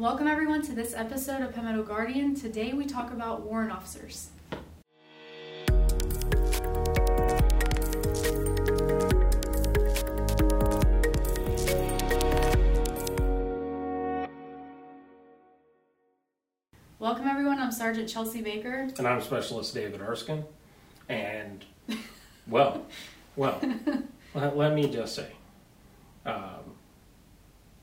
Welcome everyone to this episode of Palmetto Guardian. Today we talk about warrant officers. Welcome everyone. I'm Sergeant Chelsea Baker. And I'm Specialist David Erskine. And, well, well, let, let me just say, um,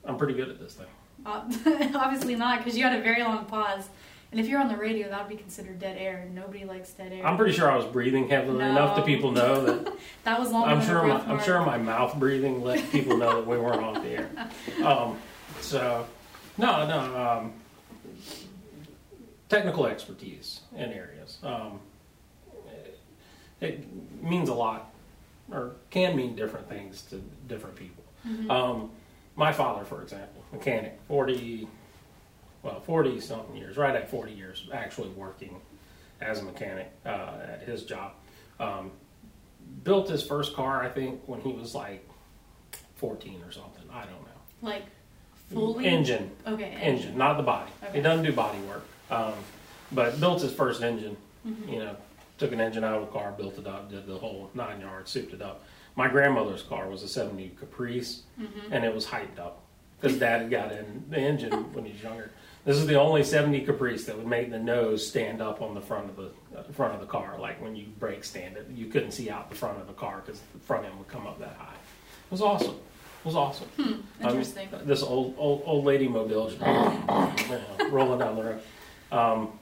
I'm pretty good at this thing. Uh, obviously not, because you had a very long pause. And if you're on the radio, that would be considered dead air, and nobody likes dead air. I'm pretty sure I was breathing heavily No. enough to people know that that was long. I'm sure my, I'm sure my mouth breathing let people know that we weren't off the air. Um, so, no, no, um, technical expertise in areas. Um, it means a lot, or can mean different things to different people. Mm-hmm. Um, my father, for example, mechanic, 40, well, 40 something years, right at 40 years, actually working as a mechanic uh, at his job. Um, built his first car, I think, when he was like 14 or something. I don't know. like fully Engine, Okay, engine, not the body. Okay. He doesn't do body work. Um, but built his first engine, Mm-hmm. you know, took an engine out of a car, built it up, did the whole nine yards, souped it up. My grandmother's car was a 70 Caprice, Mm-hmm. and it was hyped up because dad had got in the engine when he was younger. This is the only 70 Caprice that would make the nose stand up on the front of the uh, front of the car, like when you brake stand it. You couldn't see out the front of the car because the front end would come up that high. It was awesome. It was awesome. I mean, Interesting. this old old old lady mobile just, you know, rolling down the road. Um,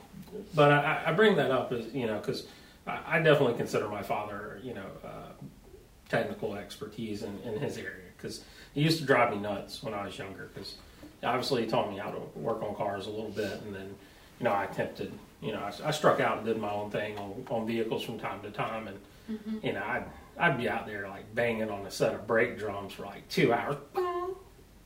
but I, I bring that up as you know because I, I definitely consider my father you know uh, technical expertise in, in his area because he used to drive me nuts when I was younger because obviously he taught me how to work on cars a little bit and then you know I attempted you know I, I struck out and did my own thing on, on vehicles from time to time and mm-hmm. you know I'd I'd be out there like banging on a set of brake drums for like two hours. Boom,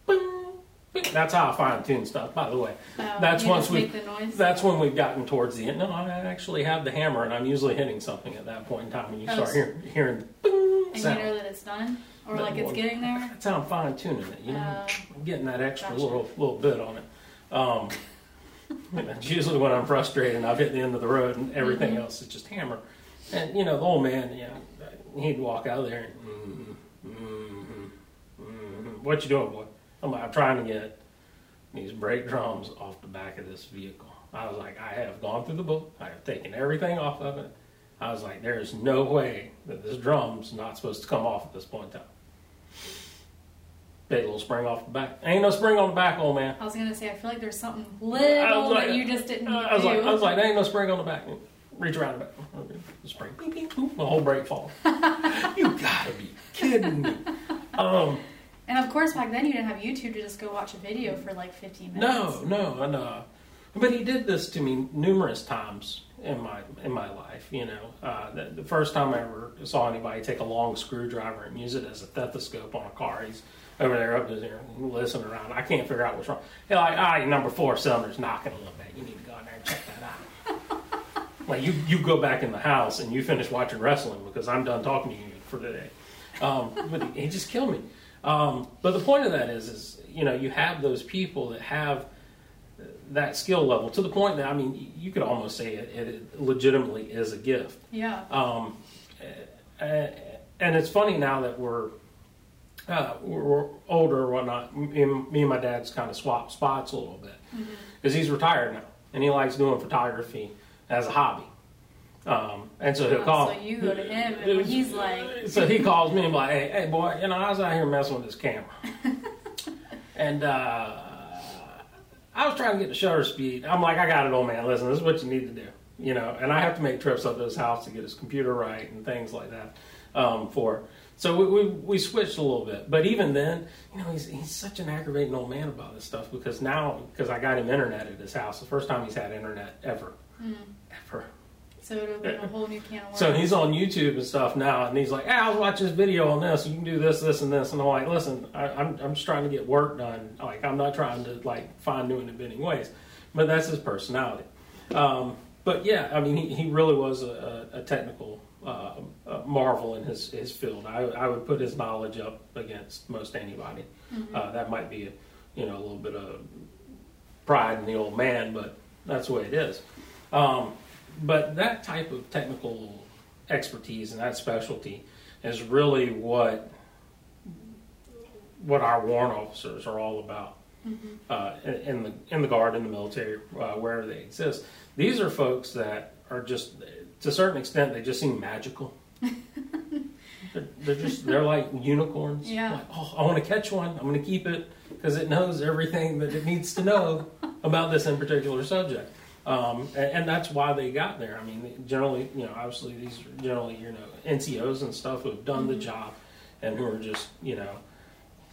boom, boom. That's how I fine tune stuff. By the way, Oh, that's once we make the noise? that's when we've gotten towards the end. No, I actually have the hammer, and I'm usually hitting something at that point in time when you Oh, start so- hearing, hearing the boom and you know that it's done, or like it's getting there. That's how I'm fine tuning it. You know, Oh. getting that extra Gotcha. little little bit on it. Um, it's usually when I'm frustrated and I've hit the end of the road and everything Mm-hmm. else is just hammer. And you know, the old man, you know, he'd walk out there and mm mm mm what you doing, boy? I'm like, I'm trying to get these brake drums off the back of this vehicle. I was like, I have gone through the book. I have taken everything off of it. I was like, there is no way that this drum's not supposed to come off at this point in time. Big little spring off the back. Ain't no spring on the back, old man. I was gonna say I feel like there's something little like- that you just didn't I was do. like, I was like, there ain't no spring on the back. Reach around the back. The spring. Beep, beep, boop, the whole brake falls. you gotta be kidding me. Um, and of course, back then you didn't have YouTube to just go watch a video for like 15 minutes. No, no, and uh, but he did this to me numerous times in my in my life. You know, uh, the, the first time I ever saw anybody take a long screwdriver and use it as a stethoscope on a car, he's over there up there listening around. I can't figure out what's wrong. He's like, ah, number four cylinder's knocking a little bit. You need to go in there and check that out. like you, you go back in the house and you finish watching wrestling because I'm done talking to you for today. Um, but he, just killed me. Um, but the point of that is, is you know, you have those people that have that skill level to the point that I mean, you could almost say it, it legitimately is a gift. Yeah. Um, and it's funny now that we're uh, we're, we're older or whatnot. Me and, me and my dad's kind of swapped spots a little bit because he's retired now and he likes doing photography as a hobby. Um, and so he'll Oh, call. so you go to him, and he's like- so he calls me and like, hey, hey, boy, you know, I was out here messing with this camera, and uh, I was trying to get the shutter speed. I'm like, I got it, old man. Listen, this is what you need to do, you know. And I have to make trips up to his house to get his computer right and things like that um, for. So we, we, we switched a little bit, but even then, you know, he's, he's such an aggravating old man about this stuff because now, because I got him internet at his house, the first time he's had internet ever, ever. So it opened a whole new can of worms. So he's on YouTube and stuff now, and he's like, "Hey, I was watching this video on this. You can do this, this, and this." And I'm like, "Listen, I, I'm I'm just trying to get work done. Like, I'm not trying to like find new and inventing ways." But that's his personality. Um, but yeah, I mean, he, he really was a a technical uh, marvel in his his field. I I would put his knowledge up against most anybody. Uh, that might be, you know, a little bit of pride in the old man, but that's the way it is. Um, but that type of technical expertise and that specialty is really what what our warrant officers are all about Mm-hmm. uh, in, in the in the guard, in the military, uh, wherever they exist. These are folks that are just, to a certain extent, they just seem magical. they're, they're just they're like unicorns. Yeah. Like, oh, I want to catch one. I'm going to keep it because it knows everything that it needs to know about this in particular subject. Um, and, and that's why they got there. I mean, generally, you know, obviously these are generally, you know, NCOs and stuff who have done the job and who are just, you know,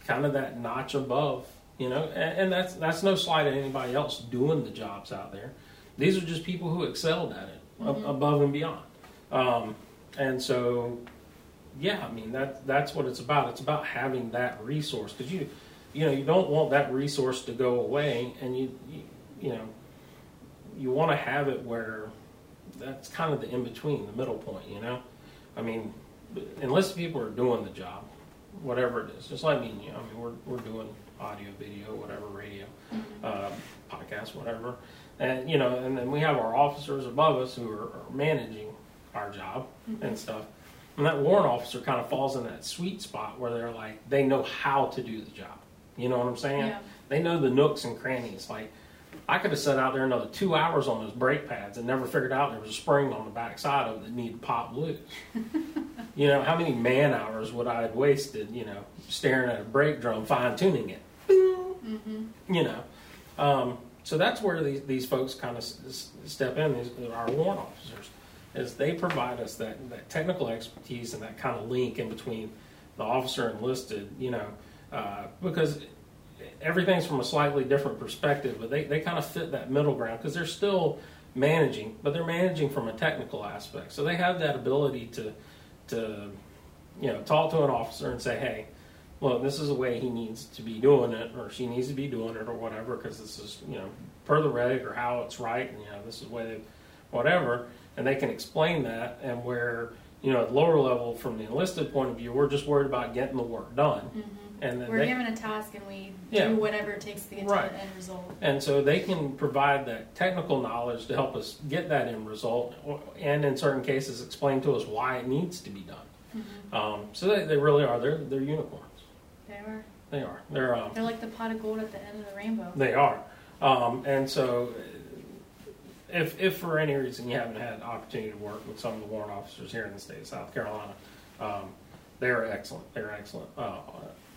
kind of that notch above, you know, and, and that's that's no slight at anybody else doing the jobs out there. These are just people who excelled at it ab- above and beyond. Um, and so, yeah, I mean that that's what it's about. It's about having that resource because you, you know, you don't want that resource to go away, and you, you, you know, you want to have it where that's kind of the in between, the middle point. You know, I mean, unless people are doing the job, whatever it is. Just like me, you know, I mean, we're we're doing audio, video, whatever, radio, uh, podcast, whatever, and you know, and then we have our officers above us who are, are managing our job and stuff. And that warrant officer kind of falls in that sweet spot where they're like, they know how to do the job. You know what I'm saying? Yeah. They know the nooks and crannies. Like, I could have sat out there another two hours on those brake pads and never figured out there was a spring on the back side of it that needed to pop loose. you know, how many man hours would I have wasted, you know, staring at a brake drum, fine tuning it? You know. Um, so that's where these, these folks kind of s- step in, these, our warrant officers, is they provide us that, that technical expertise and that kind of link in between the officer enlisted, you know, uh, because everything's from a slightly different perspective, but they, they kind of fit that middle ground because they're still managing, but they're managing from a technical aspect. So they have that ability to, to you know, talk to an officer and say, hey, well, this is the way he needs to be doing it, or she needs to be doing it, or whatever, because this is, you know, per the reg or how it's right, and, you know, this is the way they, whatever, and they can explain that, and where, you know, at lower level, from the enlisted point of view, we're just worried about getting the work done. And then We're they, given a task and we Yeah. do whatever it takes to get Right. to the end result. And so they can provide that technical knowledge to help us get that end result, and in certain cases, explain to us why it needs to be done. Um, so they, they really are. They're they're unicorns. They are. They are. They're um, They're like the pot of gold at the end of the rainbow. they are. Um, and so, if if for any reason you haven't had opportunity to work with some of the warrant officers here in the state of South Carolina, um, they're excellent. They're excellent. Uh,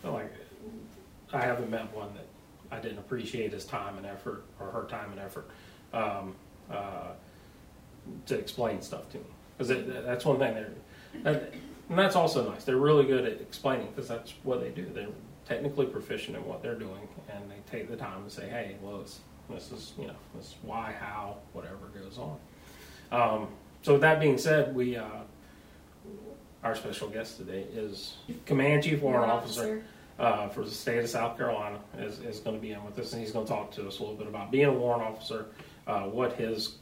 like I haven't met one that I didn't appreciate his time and effort or her time and effort um, uh, to explain stuff to me because that's one thing they're that, and that's also nice. They're really good at explaining because that's what they do. They're technically proficient in what they're doing, and they take the time to say, "Hey, well, this, this is you know this is why, how, whatever goes on." Um, so with that being said, we uh, our special guest today is Command Chief Warrant Warrant Officer uh, for the state of South Carolina is, is going to be in with us, and he's going to talk to us a little bit about being a warrant officer, uh, what his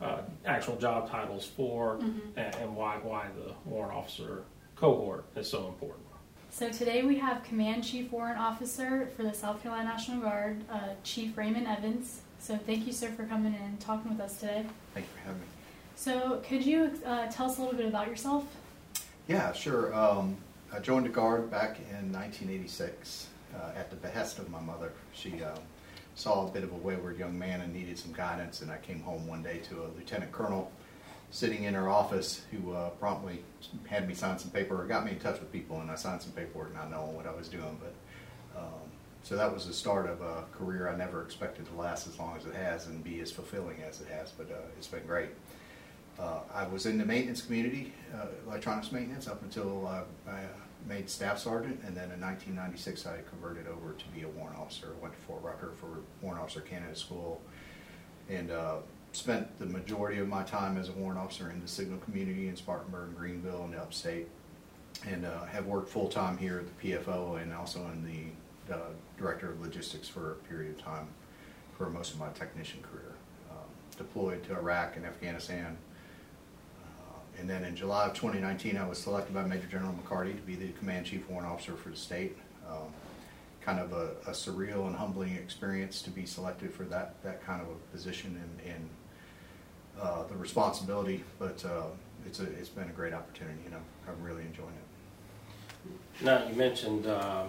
uh, actual job titles for, and, and why why the warrant officer cohort is so important. So today we have Command Chief Warrant Officer for the South Carolina National Guard, uh, Chief Raymond Evans. So thank you, sir, for coming in and talking with us today. Thank you for having me. So could you uh, tell us a little bit about yourself? Yeah, sure. Um, I joined the Guard back in 1986 uh, at the behest of my mother. She um, saw a bit of a wayward young man and needed some guidance, and I came home one day to a lieutenant colonel sitting in her office who uh, promptly had me sign some paper or got me in touch with people, and I signed some paperwork not knowing what I was doing. But um, so that was the start of a career I never expected to last as long as it has and be as fulfilling as it has. But uh, it's been great. Uh, I was in the maintenance community, uh, electronics maintenance, up until uh, I made staff sergeant, and then in 1996 I converted over to be a warrant officer. Went to Fort Rucker for warrant officer candidate school, and uh, spent the majority of my time as a warrant officer in the signal community in Spartanburg, and Greenville, and upstate, and uh, have worked full time here at the PFO and also in the uh, director of logistics for a period of time for most of my technician career. Um, deployed to Iraq and Afghanistan. And then in July of 2019, I was selected by Major General McCarty to be the Command Chief Warrant Officer for the state. Um, kind of a, a surreal and humbling experience to be selected for that, that kind of a position and, and uh, the responsibility. But uh, it's a, it's been a great opportunity. You know, I'm really enjoying it. Now, you mentioned, uh,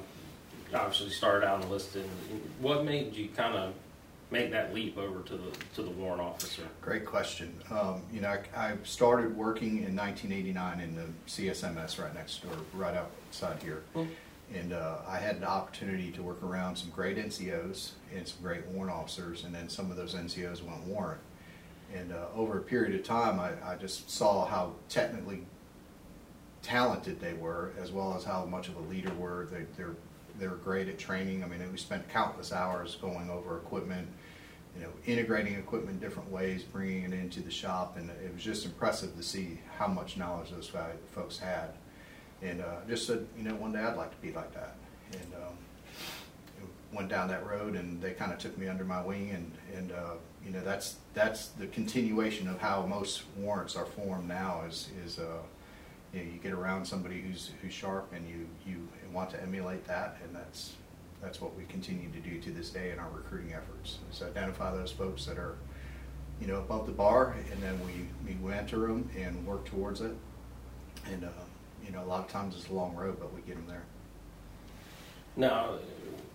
obviously started out enlisted. What made you kind of make that leap over to the, to the warrant officer? Great question. Um, you know, I, I started working in 1989 in the CSMS right next door, right outside here. Hmm. And uh, I had an opportunity to work around some great NCOs and some great warrant officers, and then some of those NCOs went warrant. And uh, over a period of time, I, I just saw how technically talented they were, as well as how much of a leader were. They, they're they were great at training. I mean, we spent countless hours going over equipment, you know, integrating equipment different ways, bringing it into the shop, and it was just impressive to see how much knowledge those folks had. And uh, just said, you know, one day I'd like to be like that. And um, went down that road, and they kind of took me under my wing, and and uh, you know, that's that's the continuation of how most warrants are formed now. Is is uh, you, know, you get around somebody who's who's sharp, and you you want to emulate that, and that's that's what we continue to do to this day in our recruiting efforts. Is identify those folks that are, you know, above the bar, and then we we enter them and work towards it. And uh, you know, a lot of times it's a long road, but we get them there. Now,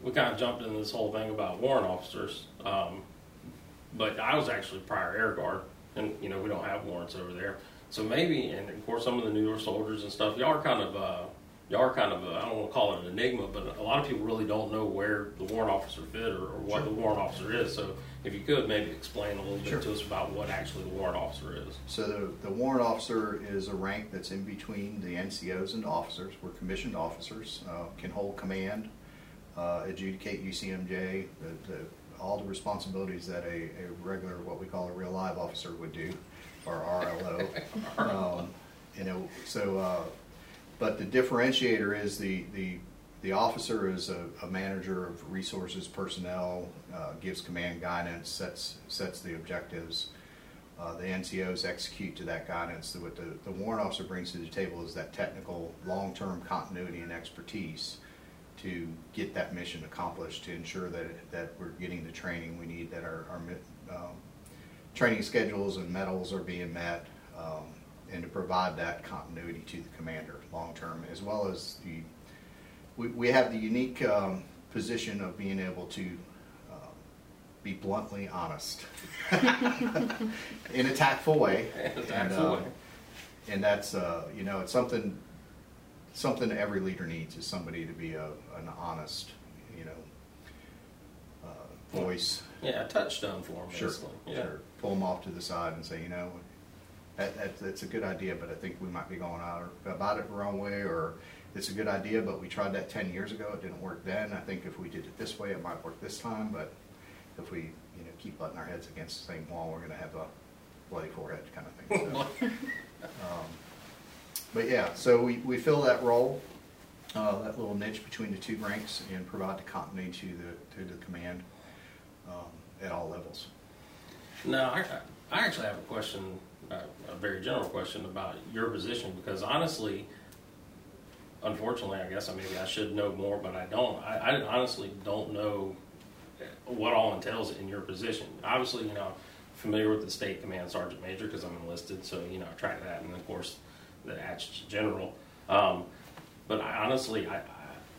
we kind of jumped into this whole thing about warrant officers, um, but I was actually prior air guard, and you know we don't have warrants over there. So maybe, and of course, some of the newer soldiers and stuff, y'all are kind of uh, you are kind of I don't want to call it an enigma, but a lot of people really don't know where the warrant officer fit or, or what sure. the warrant officer is. So if you could maybe explain a little bit to us about what actually the warrant officer is. So the, the warrant officer is a rank that's in between the NCOs and officers. We're commissioned officers, uh, can hold command, uh, adjudicate UCMJ, the, the, all the responsibilities that a, a, regular, what we call a real live officer would do, or RLO. um, you know, so uh, but the differentiator is the, the, the officer is a, a manager of resources, personnel, uh, gives command guidance, sets, sets the objectives. Uh, the NCOs execute to that guidance. What the, the warrant officer brings to the table is that technical, long-term continuity and expertise to get that mission accomplished, to ensure that, that we're getting the training we need, that our, our um, training schedules and medals are being met, um, and to provide that continuity to the commander long term, as well as the we, we have the unique um, position of being able to uh, be bluntly honest in a tactful way. and, uh, and that's uh, you know it's something something every leader needs is somebody to be a, an honest voice. Yeah, a touchstone for them. Sure. Yeah. Sure. Pull them off to the side and say, you know, that, that, that's a good idea, but I think we might be going out about it the wrong way, or it's a good idea, but we tried that 10 years ago, it didn't work then. I think if we did it this way, it might work this time, but if we you know keep butting our heads against the same wall, we're going to have a bloody forehead kind of thing. So, um, but yeah, so we, we fill that role, uh, that little niche between the two ranks, and provide the continuity to the to the command um, at all levels. Now, I, I actually have a question a, very general question about your position because honestly, unfortunately, I guess I maybe I should know more, but I don't. I, I honestly don't know what all entails in your position. Obviously, you know, familiar with the state command sergeant major because I'm enlisted, so you know I track that, and of course the adjutant general. Um, but I, honestly, I,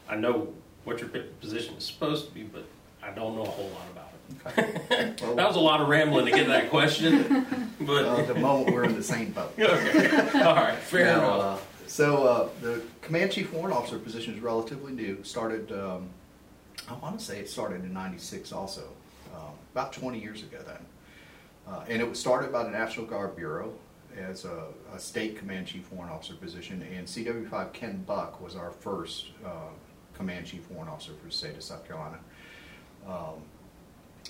I, know what your position is supposed to be, but I don't know a whole lot about. Okay. Well, that was a lot of rambling to get that question, but at the moment we're in the same boat. okay, all right, fair now, enough. Uh, so uh, the command chief warrant officer position is relatively new. Started, um, I want to say it started in '96, also um, about 20 years ago then, uh, and it was started by the National Guard Bureau as a, a, state command chief warrant officer position, and CW5 Ken Buck was our first uh, command chief warrant officer for the state of South Carolina. Um,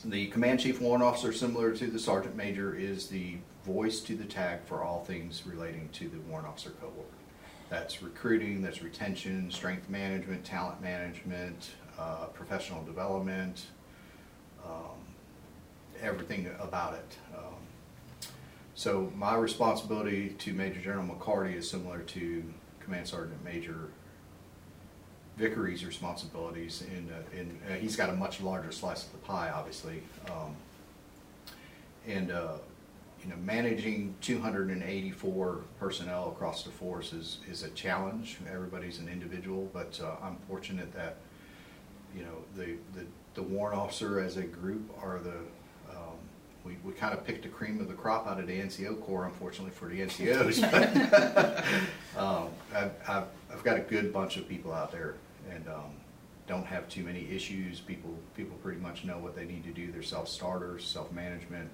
the command chief warrant officer, similar to the sergeant major, is the voice to the tag for all things relating to the warrant officer cohort. That's recruiting, that's retention, strength management, talent management, uh, professional development, um, everything about it. Um, so my responsibility to Major General McCarty is similar to Command Sergeant Major Vickery's responsibilities. In, uh, in uh, he's got a much larger slice of the pie, obviously. Um, and uh, you know, managing 284 personnel across the force is, is a challenge. Everybody's an individual, but uh, I'm fortunate that you know the, the the warrant officer as a group are the we, we kind of picked the cream of the crop out of the NCO Corps, unfortunately for the NCOs. but, um, I've, I've, I've got a good bunch of people out there and um, don't have too many issues. People people pretty much know what they need to do. They're self-starters, self-management.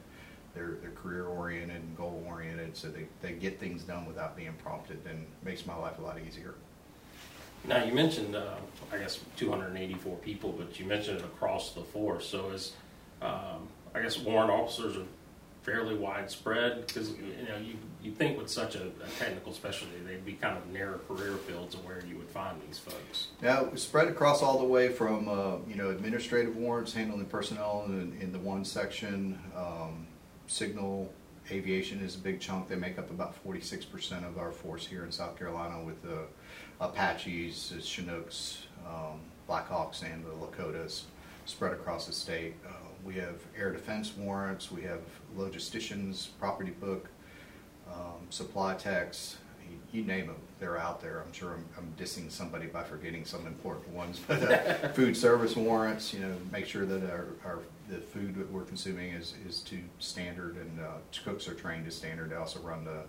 They're, they're career oriented and goal oriented, so they, they get things done without being prompted and makes my life a lot easier. Now, you mentioned, uh, I guess, 284 people, but you mentioned it across the force. So, is um, I guess warrant officers are fairly widespread because you know you you think with such a, a, technical specialty they'd be kind of narrow career fields of where you would find these folks. Now, spread across all the way from uh, you know administrative warrants handling personnel in, in the one section. Um, signal aviation is a big chunk. They make up about 46% of our force here in South Carolina with the Apaches, Chinooks, um, Blackhawks, and the Lakotas spread across the state. Uh, we have air defense warrants, we have logisticians, property book, um, supply techs, you, you name them, they're out there. I'm sure I'm, I'm dissing somebody by forgetting some important ones, but uh, food service warrants, you know, make sure that our, our the food that we're consuming is, is to standard and uh, cooks are trained to standard. They also run the,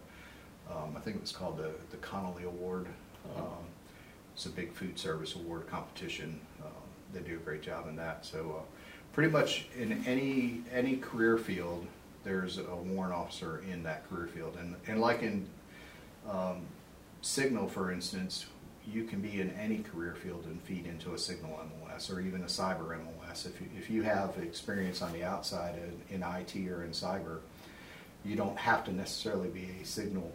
um, I think it was called the, the Connelly Award. Uh-huh. Um, it's a big food service award competition. Um, they do a great job in that. So uh, pretty much in any any career field, there's a warrant officer in that career field. And, and like in um, Signal, for instance, you can be in any career field and feed into a Signal MOS or even a cyber MOS. If you, if you have experience on the outside in, in IT or in cyber, you don't have to necessarily be a Signal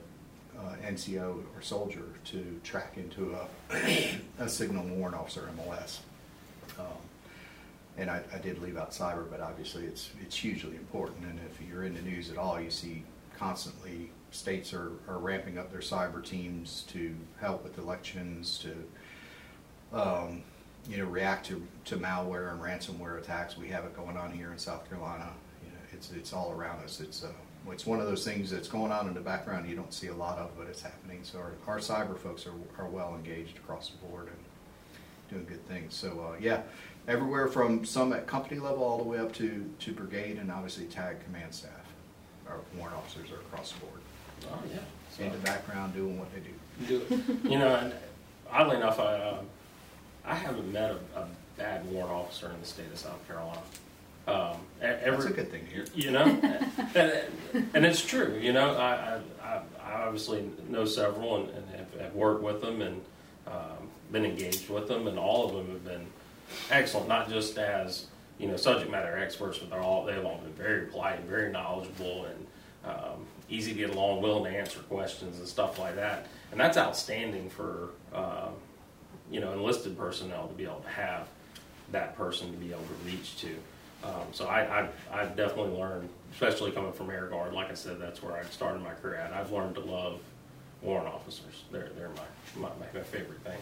uh, NCO or soldier to track into a, a Signal warrant officer MOS. Um, and I, I, did leave out cyber, but obviously it's it's hugely important. And if you're in the news at all, you see constantly states are, are ramping up their cyber teams to help with elections, to um, you know react to, to malware and ransomware attacks. We have it going on here in South Carolina. You know, it's it's all around us. It's uh, it's one of those things that's going on in the background you don't see a lot of, but it's happening. So our, our cyber folks are, are well engaged across the board and doing good things. So uh, yeah, everywhere from some at company level all the way up to, to brigade and obviously TAG command staff. Our warrant officers are across the board. Oh, yeah. So, in the background doing what they do. Do it. you know, and oddly enough, I, uh, I haven't met a, a, bad warrant officer in the state of South Carolina. Um, every, That's a good thing to hear. You know, and, and, it's true. You know, I, I, I obviously know several and, and have, have, worked with them and um, been engaged with them, and all of them have been excellent. Not just as you know subject matter experts, but they're all they've all been very polite and very knowledgeable and um, easy to get along, willing to answer questions and stuff like that. And that's outstanding for uh, you know enlisted personnel to be able to have that person to be able to reach to. Um, so I, I I've definitely learned, especially coming from Air Guard. Like I said, that's where I started my career at. I've learned to love warrant officers. They're they're my my, my favorite thing.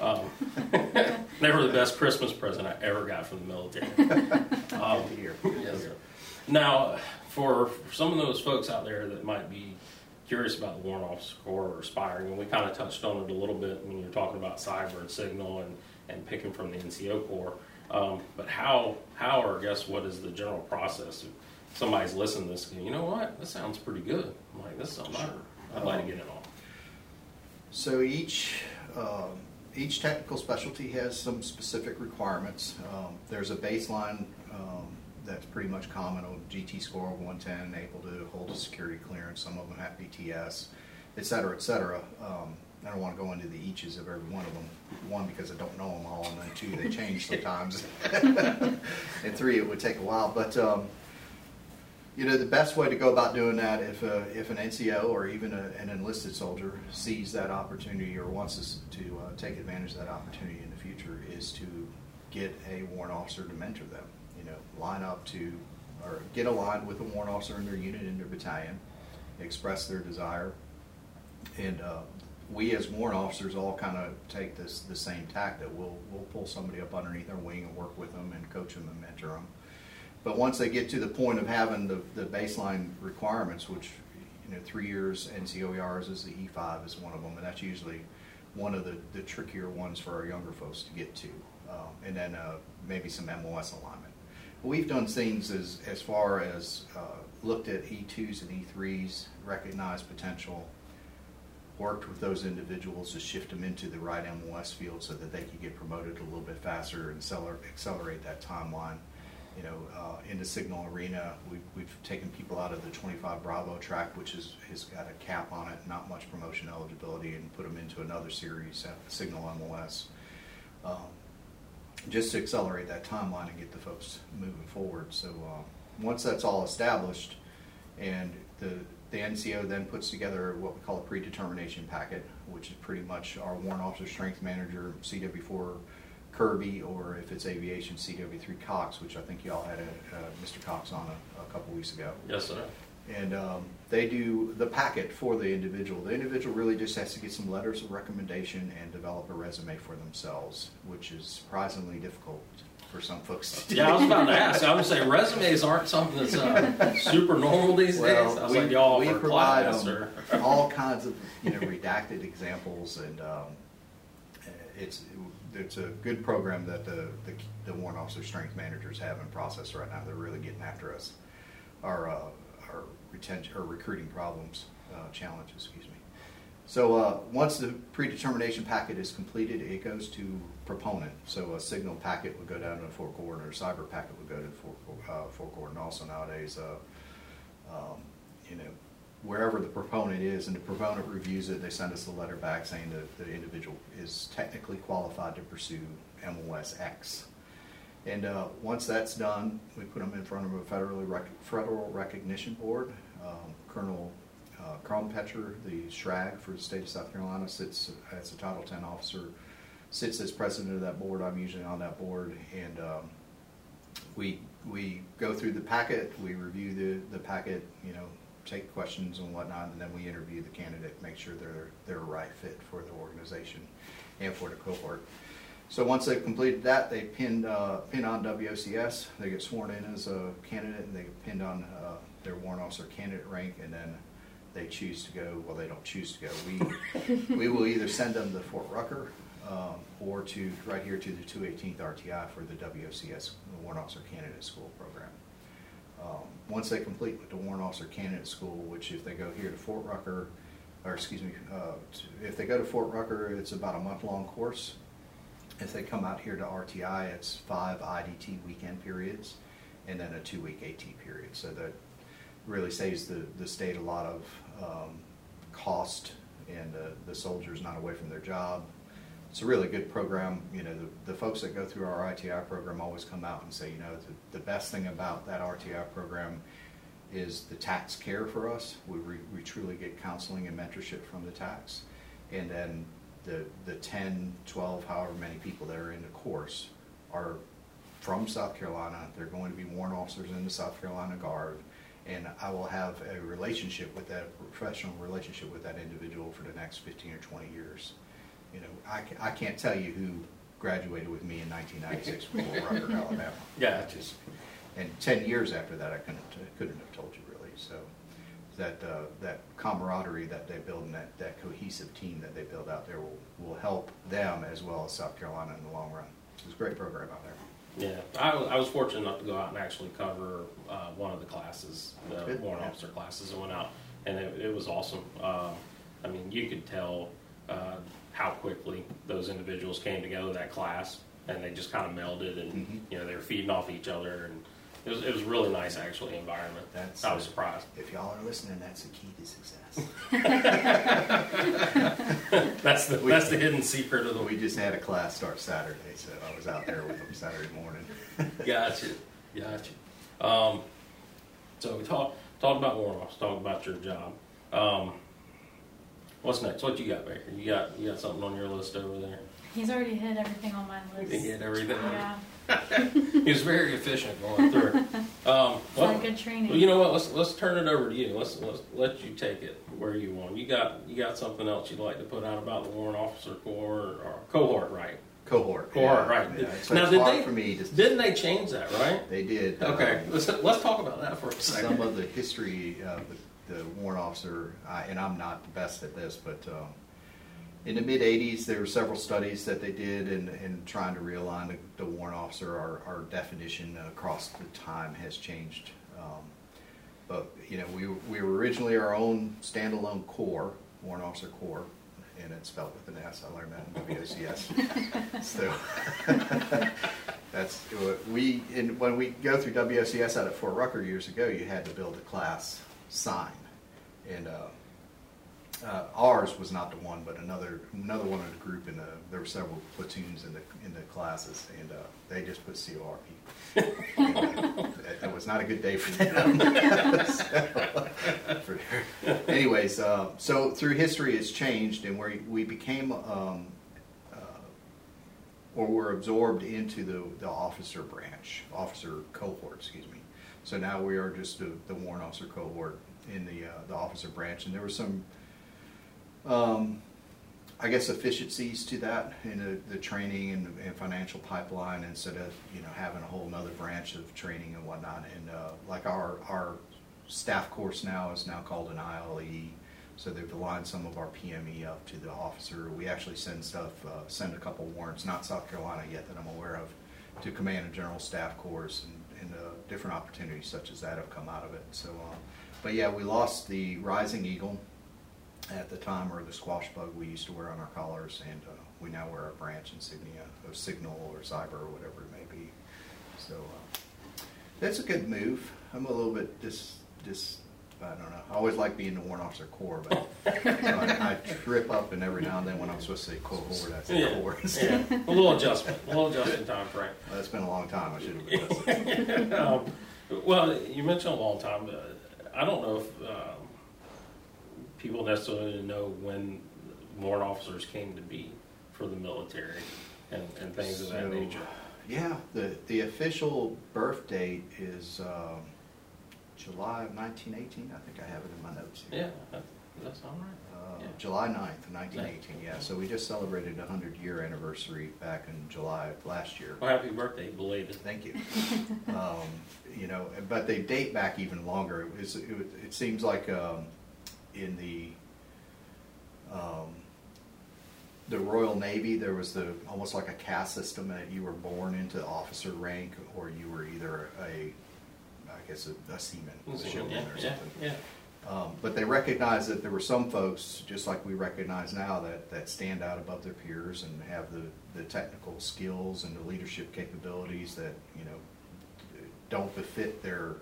Um, never the best Christmas present I ever got from the military. Um, yes. Now, for, some of those folks out there that might be curious about the Warrant Officer Corps or aspiring, and we kind of touched on it a little bit when you're talking about cyber and signal and, and picking from the NCO Corps. Um, but how, how or I guess what is the general process? If somebody's listening to this, you know what, this sounds pretty good. I'm like, this is something sure. I'd like to get it on. So each um, each technical specialty has some specific requirements. Um, there's a baseline um, that's pretty much common, a GT score of 110, able to hold a security clearance. Some of them have BTS, et cetera, et cetera. Um, I don't want to go into the eaches of every one of them. One, because I don't know them all, and then two, they change sometimes. and three, it would take a while. But um, you know, the best way to go about doing that, if a, if an NCO or even a, an enlisted soldier sees that opportunity or wants us to uh, take advantage of that opportunity in the future, is to get a warrant officer to mentor them You know, line up to, or get aligned with a warrant officer in their unit, in their battalion, express their desire. And uh, we as warrant officers all kind of take this the same tack that we'll we'll pull somebody up underneath our wing and work with them and coach them and mentor them. But once they get to the point of having the, the baseline requirements, which you know three years NCOERs is the E5 is one of them, and that's usually one of the, the trickier ones for our younger folks to get to, um, and then uh, maybe some MOS alignment. We've done things as as far as uh, looked at E2s and E3s, recognized potential worked with those individuals to shift them into the right MOS field so that they could get promoted a little bit faster and accelerate, accelerate that timeline. You know, uh, in the signal arena, we've, we've taken people out of the 25 Bravo track, which is, has got a cap on it, not much promotion eligibility, and put them into another series, uh, signal MOS, um, just to accelerate that timeline and get the folks moving forward. So uh, once that's all established, and the the NCO then puts together what we call a predetermination packet, which is pretty much our warrant officer strength manager, CW4 Kirby, or if it's aviation, CW3 Cox, which I think y'all had a, uh, Mr. Cox on a, a couple weeks ago. Yes, sir. And um, they do the packet for the individual. The individual really just has to get some letters of recommendation and develop a resume for themselves, which is surprisingly difficult for some folks. To do. Yeah, I was about to ask. I would say resumes aren't something that's uh, super normal these Well, days. I was we, like, y'all we provide them all kinds of you know redacted examples, and um, it's it's a good program that the, the the warrant officer strength managers have in process right now. They're really getting after us, our uh, our retention or recruiting problems uh, challenges. Excuse me. So uh, once the predetermination packet is completed, it goes to proponent. So a signal packet would go down to a Fort Gordon, or cyber packet would go to four, uh, four. Also nowadays, uh, um, you know, wherever the proponent is, and the proponent reviews it, they send us a letter back saying that the individual is technically qualified to pursue MOS X. And uh, once that's done, we put them in front of a federally rec- federal recognition board. Um, Colonel uh, the SHRAG for the state of South Carolina, sits as a Title X officer, sits as president of that board. I'm usually on that board, and um, we we go through the packet, we review the, the packet, you know, take questions and whatnot, and then we interview the candidate, make sure they're they're a right fit for the organization and for the cohort. So once they've completed that, they pin uh, pin on WOCS. They get sworn in as a candidate, and they get pinned on uh, their warrant officer candidate rank, and then they choose to go. Well, they don't choose to go. We we will either send them to Fort Rucker um, or to right here to the 218th RTI for the WOCS, the Warrant Officer Candidate School program. Um, once they complete with the Warrant Officer Candidate School, which if they go here to Fort Rucker, or excuse me, uh, to, if they go to Fort Rucker, it's about a month-long course. If they come out here to RTI, it's five IDT weekend periods and then a two-week AT period. So that really saves the, the state a lot of um, cost and uh, the soldiers not away from their job. It's a really good program. You know, the, the folks that go through our RTI program always come out and say, you know, the, the best thing about that RTI program is the TACs care for us. We, we, we truly get counseling and mentorship from the TACs. And then the, the 10, 12, however many people that are in the course are from South Carolina. They're going to be warrant officers in the South Carolina Guard and I will have a relationship with that professional relationship with that individual for the next 15 or 20 years. You know, I, I can't tell you who graduated with me in 1996 from Rucker, Alabama. yeah, Just and 10 years after that, I couldn't couldn't have told you really. So that uh, that camaraderie that they build and that, that cohesive team that they build out there will, will help them as well as South Carolina in the long run. It's a great program out there. Yeah, I was, I was fortunate enough to go out and actually cover uh, one of the classes, the Good. warrant officer classes, and went out, and it, it was awesome. Um, I mean, you could tell uh, how quickly those individuals came together that class, and they just kind of melded, and Mhm. you know they were feeding off each other, and it was it was really nice actually environment. That's, I was surprised. If y'all are listening, that's the key to success. That's the We- that's the hidden secret of the we just had a class start Saturday, so I was out there with them Saturday morning. Gotcha, gotcha. Um, so we talked talked about warrant officers, talked about your job. Um, what's next? What you got, Baker? You got you got something on your list over there? He's already hit everything on my list. He hit everything. Yeah. he was very efficient going through. Um, It's well, not good training. well, you know what? Let's let's turn it over to you. Let's let's let you take it where you want. You got you got something else you'd like to put out about the warrant officer corps or cohort, right? Cohort. Cohort, yeah, right. Yeah, it's, Now, did they- for me to. Didn't they change that, right? They did. Okay, um, let's let's talk about that for a second. some of the history of the, the warrant officer, I, and I'm not the best at this, but um, in the mid 80s, there were several studies that they did in, in trying to realign the, the warrant officer. Our, our definition across the time has changed. Um, but, you know, we, we were originally our own standalone corps, warrant officer corps, and it's spelled with an S. I learned that in WCS. so that's we in, when we go through WSCS out at Fort Rucker years ago. You had to build a class sign, and uh, uh, ours was not the one, but another another one of the group in the there were several platoons in the in the classes, and uh, they just put CORP. Uh, that, that was not a good day for them. For- anyways, uh, so through history, it's changed, and we we became. Um, uh, or were absorbed into the, the officer branch, officer cohort, excuse me. So now we are just the, the warrant officer cohort in the, uh, the officer branch, and there were some, um, I guess efficiencies to that in the, the training and, and financial pipeline instead of, you know, having a whole nother branch of training and whatnot. And, uh, like our, our staff course now is now called an ILE, so they've aligned some of our PME up to the officer. We actually send stuff, uh, send a couple warrants, not South Carolina yet that I'm aware of, to command and general staff course and, and uh, different opportunities such as that have come out of it. So, uh, but yeah, we lost the Rising Eagle at the time, or the squash bug we used to wear on our collars, and uh, we now wear a branch insignia of Signal or Cyber or whatever it may be. So uh, that's a good move. I'm a little bit dis dis. I don't know. I always like being the warrant officer corps, but I, I trip up and every now and then when I'm supposed to say cohort, I say Yeah, corps. yeah. A little adjustment, a little adjustment time frame. Well, it's been a long time. I should have adjusted. um, well, you mentioned a long time. I don't know if um, people necessarily know when warrant officers came to be for the military and, and things of that nature. Yeah, the, the official birth date is um, July of 1918. I think I have it in my notes here. Yeah, that, that's all right. Uh, Yeah. July 9th, 1918, yeah. So we just celebrated a 100 year anniversary back in July of last year. Well, happy birthday, belated. Thank you. um, you know, but they date back even longer. It, was, it, it seems like um, in the um, the Royal Navy, there was the almost like a caste system that you were born into officer rank, or you were either a, guess, a, a seaman, a shipman, Yeah, or yeah, something. yeah. Um, but they recognized that there were some folks, just like we recognize now, that, that stand out above their peers and have the, the technical skills and the leadership capabilities that, you know, don't befit their,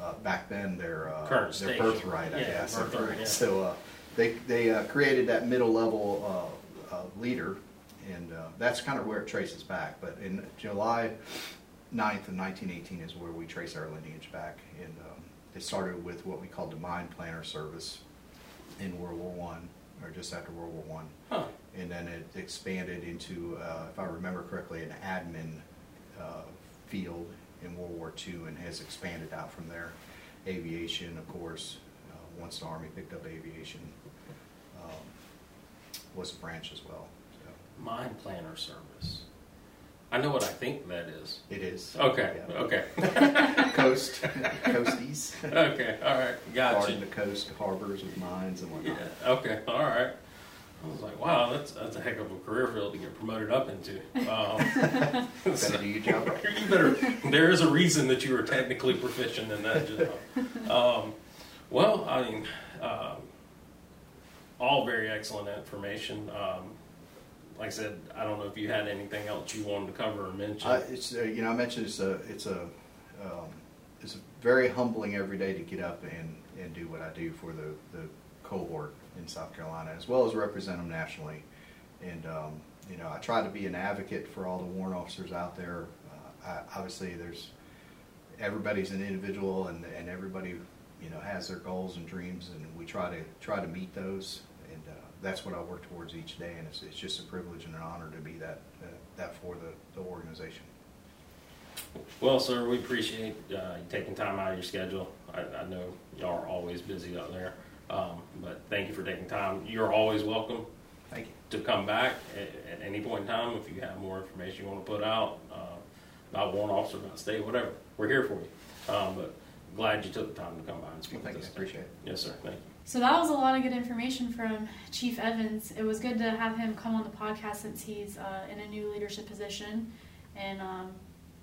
uh, back then, their, uh, their station. birthright, I Yeah, guess. birthright, yeah. So, uh, they, they uh, created that middle level uh, uh, leader, and uh, that's kind of where it traces back. But in July 9th of 1918 is where we trace our lineage back. And um, it started with what we called the mine planter service in World War One, or just after World War One, Huh. and then it expanded into, uh, if I remember correctly, an admin uh, field in World War Two, and has expanded out from there. Aviation, of course, uh, once the Army picked up aviation, um, was a branch as well. So Mine planter service. I know what I think that is. it is. Okay, Yeah. okay, Coast, coasties. okay, all right, Guarding gotcha. the coast harbors with mines and Yeah, whatnot. okay, all right. I was like, wow, that's that's a heck of a career field to get promoted up into. Um, Better do your job right. you better. There is a reason that you were technically proficient in that job. Um, well, I mean, um, all very excellent information. Um, like I said, I don't know if you had anything else you wanted to cover or mention. Uh, it's uh, you know I mentioned it's a it's a um, it's very humbling every day to get up and, and do what I do for the, the cohort in South Carolina as well as represent them nationally. And um, you know I try to be an advocate for all the warrant officers out there. Uh, I, obviously, there's everybody's an individual and, and everybody you know has their goals and dreams and we try to try to meet those that's what I work towards each day and it's, it's just a privilege and an honor to be that uh, that for the, the organization. Well, sir, we appreciate uh, you taking time out of your schedule. I, I know y'all are always busy out there, um, but thank you for taking time. You're always welcome Thank you. to come back at, at any point in time if you have more information you want to put out uh, about warrant officer, about state, whatever. We're here for you. Um, but glad you took the time to come by and speak Well, thank with you. us. Appreciate it. Yes, sir. Thank you. So that was a lot of good information from Chief Evans. It was good to have him come on the podcast since he's uh, in a new leadership position, and um,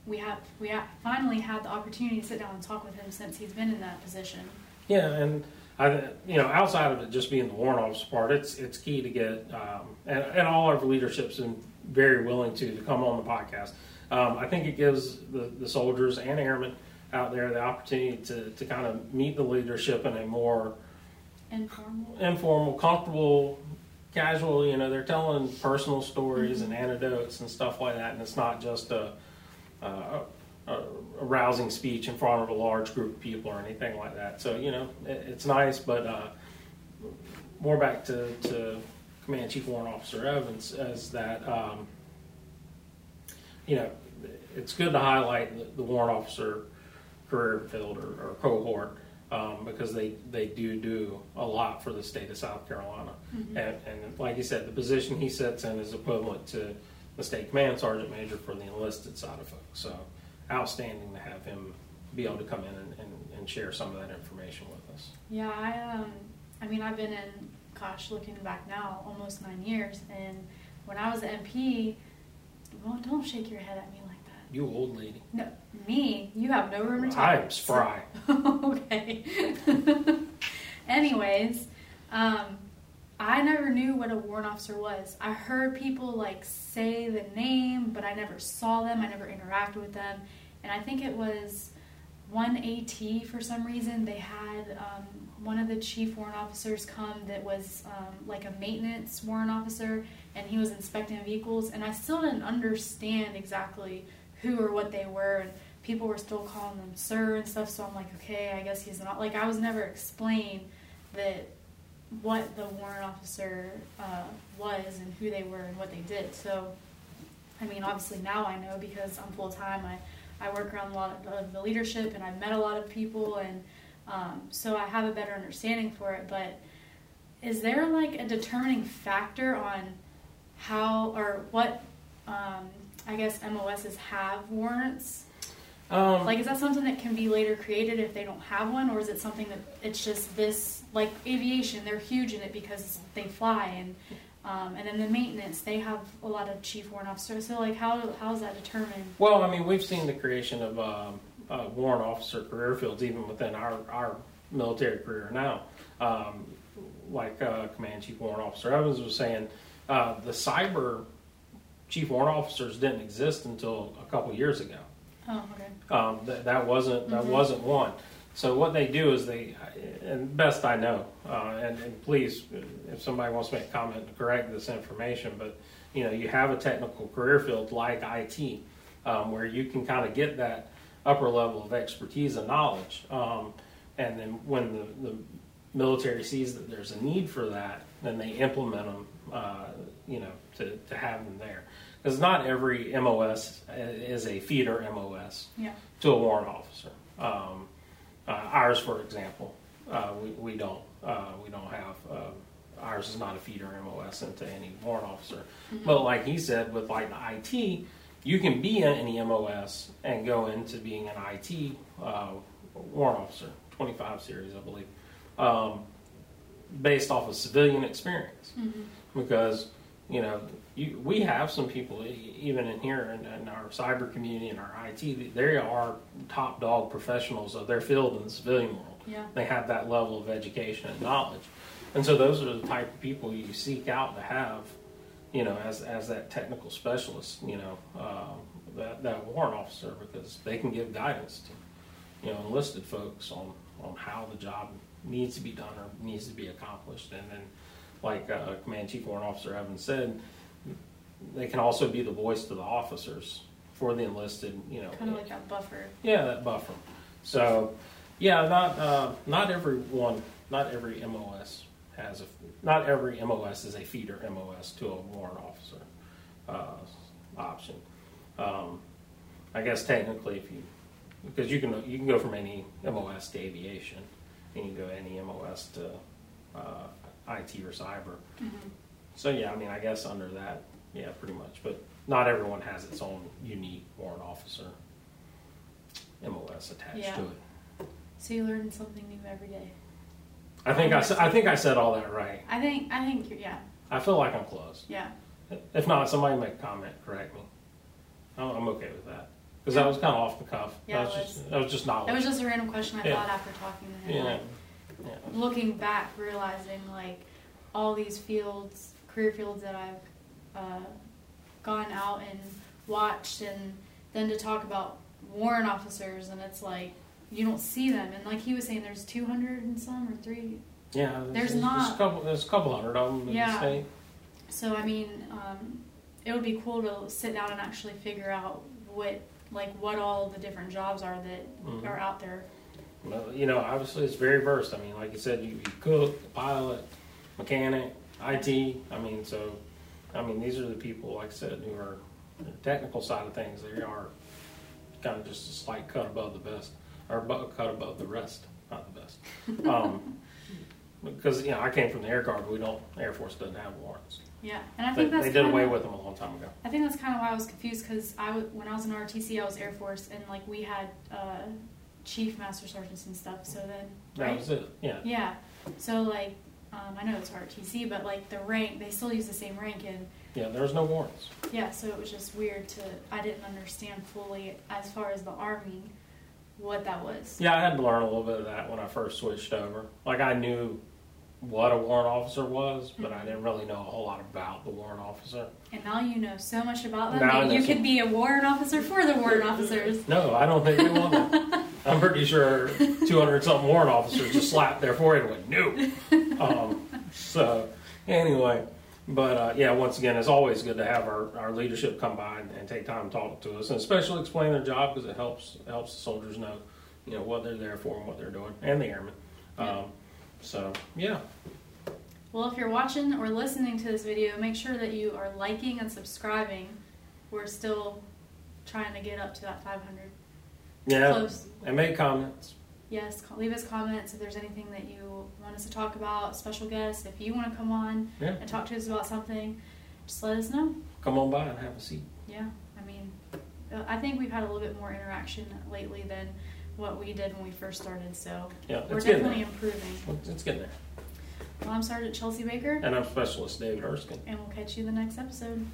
we have we finally had the opportunity to sit down and talk with him since he's been in that position. Yeah, and I, you know, outside of it just being the warrant officer part, it's it's key to get, um, and, and all our leadership's been very willing to to come on the podcast. Um, I think it gives the, the soldiers and airmen out there the opportunity to, to kind of meet the leadership in a more Informal. informal, comfortable, casual. You know, they're telling personal stories and anecdotes and stuff like that, and it's not just a, a, a, a rousing speech in front of a large group of people or anything like that. So you know, it, it's nice, but uh, more back to, to Command Chief Warrant Officer Evans as that. Um, you know, it's good to highlight the, the warrant officer career field or, or cohort um, because they, they do do a lot for the state of South Carolina. Mm-hmm. And, and like you said, the position he sits in is equivalent to the state command sergeant major for the enlisted side of folks. So outstanding to have him be able to come in and, and, and share some of that information with us. Yeah, I um, I mean, I've been in, gosh, looking back now, almost nine years, and when I was an MP, well, don't shake your head at me. You old lady. No, me, you have no room to talk. I am spry. okay. Anyways, um, I never knew what a warrant officer was. I heard people like say the name, but I never saw them. I never interacted with them, and I think it was one AT for some reason. They had um, one of the chief warrant officers come that was um, like a maintenance warrant officer, and he was inspecting vehicles, and I still didn't understand exactly who or what they were, and people were still calling them sir and stuff. So I'm like, okay, I guess he's not. Like I was never explained that what the warrant officer uh, was and who they were and what they did. So, I mean, obviously now I know because I'm full time. I I work around a lot of the leadership and I've met a lot of people and um, so I have a better understanding for it. But is there like a determining factor on how or what um, I guess MOSs have warrants? Um, Like, is that something that can be later created if they don't have one, or is it something that it's just this, like aviation, they're huge in it because they fly, and um, and then the maintenance, they have a lot of chief warrant officers. So, like, how how is that determined? Well, I mean, we've seen the creation of um, uh, warrant officer career fields even within our, our military career now. Um, like uh, Command Chief Warrant Officer Evans was saying, uh, the cyber chief warrant officers didn't exist until a couple years ago. Oh, okay. Um, that, that wasn't that Mhm. wasn't one. So what they do is they, and best I know, uh, and, and please, if somebody wants to make a comment to correct this information, but you know, you have a technical career field like IT, um, where you can kind of get that upper level of expertise and knowledge, um, and then when the, the military sees that there's a need for that, then they implement them, uh, you know, to, to have them there. Because not every MOS is a feeder MOS Yeah. to a warrant officer. Um, uh, ours, for example, uh, we, we don't uh, we don't have uh, ours is not a feeder MOS into any warrant officer. But like he said, with like the IT, you can be in any MOS and go into being an IT uh, warrant officer, 25 series, I believe, um, based off of civilian experience because you know you, we have some people even in here in, in our cyber community and our IT they are top dog professionals of their field in the civilian world. Yeah. they have that level of education and knowledge. And so those are the type of people you seek out to have you know as, as that technical specialist you know uh, that, that warrant officer because they can give guidance to you know enlisted folks on, on how the job needs to be done or needs to be accomplished. And then like uh, Command Chief Warrant Officer Evans said, they can also be the voice to the officers for the enlisted. You know, Kind of like that buffer. yeah, that buffer. So, yeah, not uh, not everyone, not every MOS has a, not every MOS is a feeder MOS to a warrant officer uh, option. Um, I guess technically, if you because you can you can go from any MOS to aviation, and you can go any MOS to uh, IT or cyber. Mm-hmm. So yeah, I mean, I guess under that, yeah, pretty much. But not everyone has its own unique warrant officer MOS attached Yeah. to it. So you learn something new every day. I think I, s- I think I said all that right. I think I think yeah I feel like I'm close. yeah If not, somebody make a comment, correct me. I'm I'm okay with that because that was kind of off the cuff. Yeah, that was it just that was just knowledge. It was just a random question I Yeah. thought after talking to him. yeah, Like, yeah. looking back, realizing like all these fields, career fields that I've uh, gone out and watched, and then to talk about warrant officers, and it's like you don't see them. And like he was saying, there's 200 and some or three. Yeah, There's there's, there's not- a couple. There's a couple hundred of them in Yeah. the state. So I mean, um, it would be cool to sit down and actually figure out what like what all the different jobs are that Mhm. are out there. Well, you know, obviously it's very versed. I mean, like you said, you, you cook, pilot, mechanic, IT. I mean, so, I mean, these are the people, like I said, who are the technical side of things. They are kind of just a slight cut above the best, or a cut above the rest, not the best. Um, because you know, I came from the Air Guard. We don't. Air Force doesn't have warrants. Yeah, and I They, think that's they did away with them a long time ago. I think that's kind of why I was confused because I when I was in RTC I was Air Force and like we had uh, chief master sergeants and stuff. So then That right? was it. Yeah. Yeah. So like um, I know it's RTC, but like the rank they still use the same rank and Yeah. There was no warrants. yeah. So it was just weird to I didn't understand fully as far as the army what that was. Yeah, I had to learn a little bit of that when I first switched over. Like I knew what a warrant officer was, but I didn't really know a whole lot about the warrant officer. And now you know so much about them Now I that know you could be a warrant officer for the warrant officers. No, I don't think want that. I'm pretty sure 200 something warrant officers just slapped their forehead and went, no. Um, so, anyway, but uh, yeah, once again, it's always good to have our, our leadership come by and, and take time to talk to us and especially explain their job because it helps helps the soldiers know, you know, what they're there for and what they're doing and the airmen. Um, so, yeah. Well, if you're watching or listening to this video, make sure that you are liking and subscribing. We're still trying to get up to that 500. Yeah, Close. and make comments. Yes, leave us comments if there's anything that you want us to talk about, special guests. If you want to come on Yeah. and talk to us about something, just let us know. Come on by and have a seat. Yeah, I mean, I think we've had a little bit more interaction lately than what we did when we first started, so Yeah, we're definitely improving. It's getting there. Well, I'm Sergeant Chelsea Baker, And I'm Specialist David Erskine. and we'll catch you in the next episode.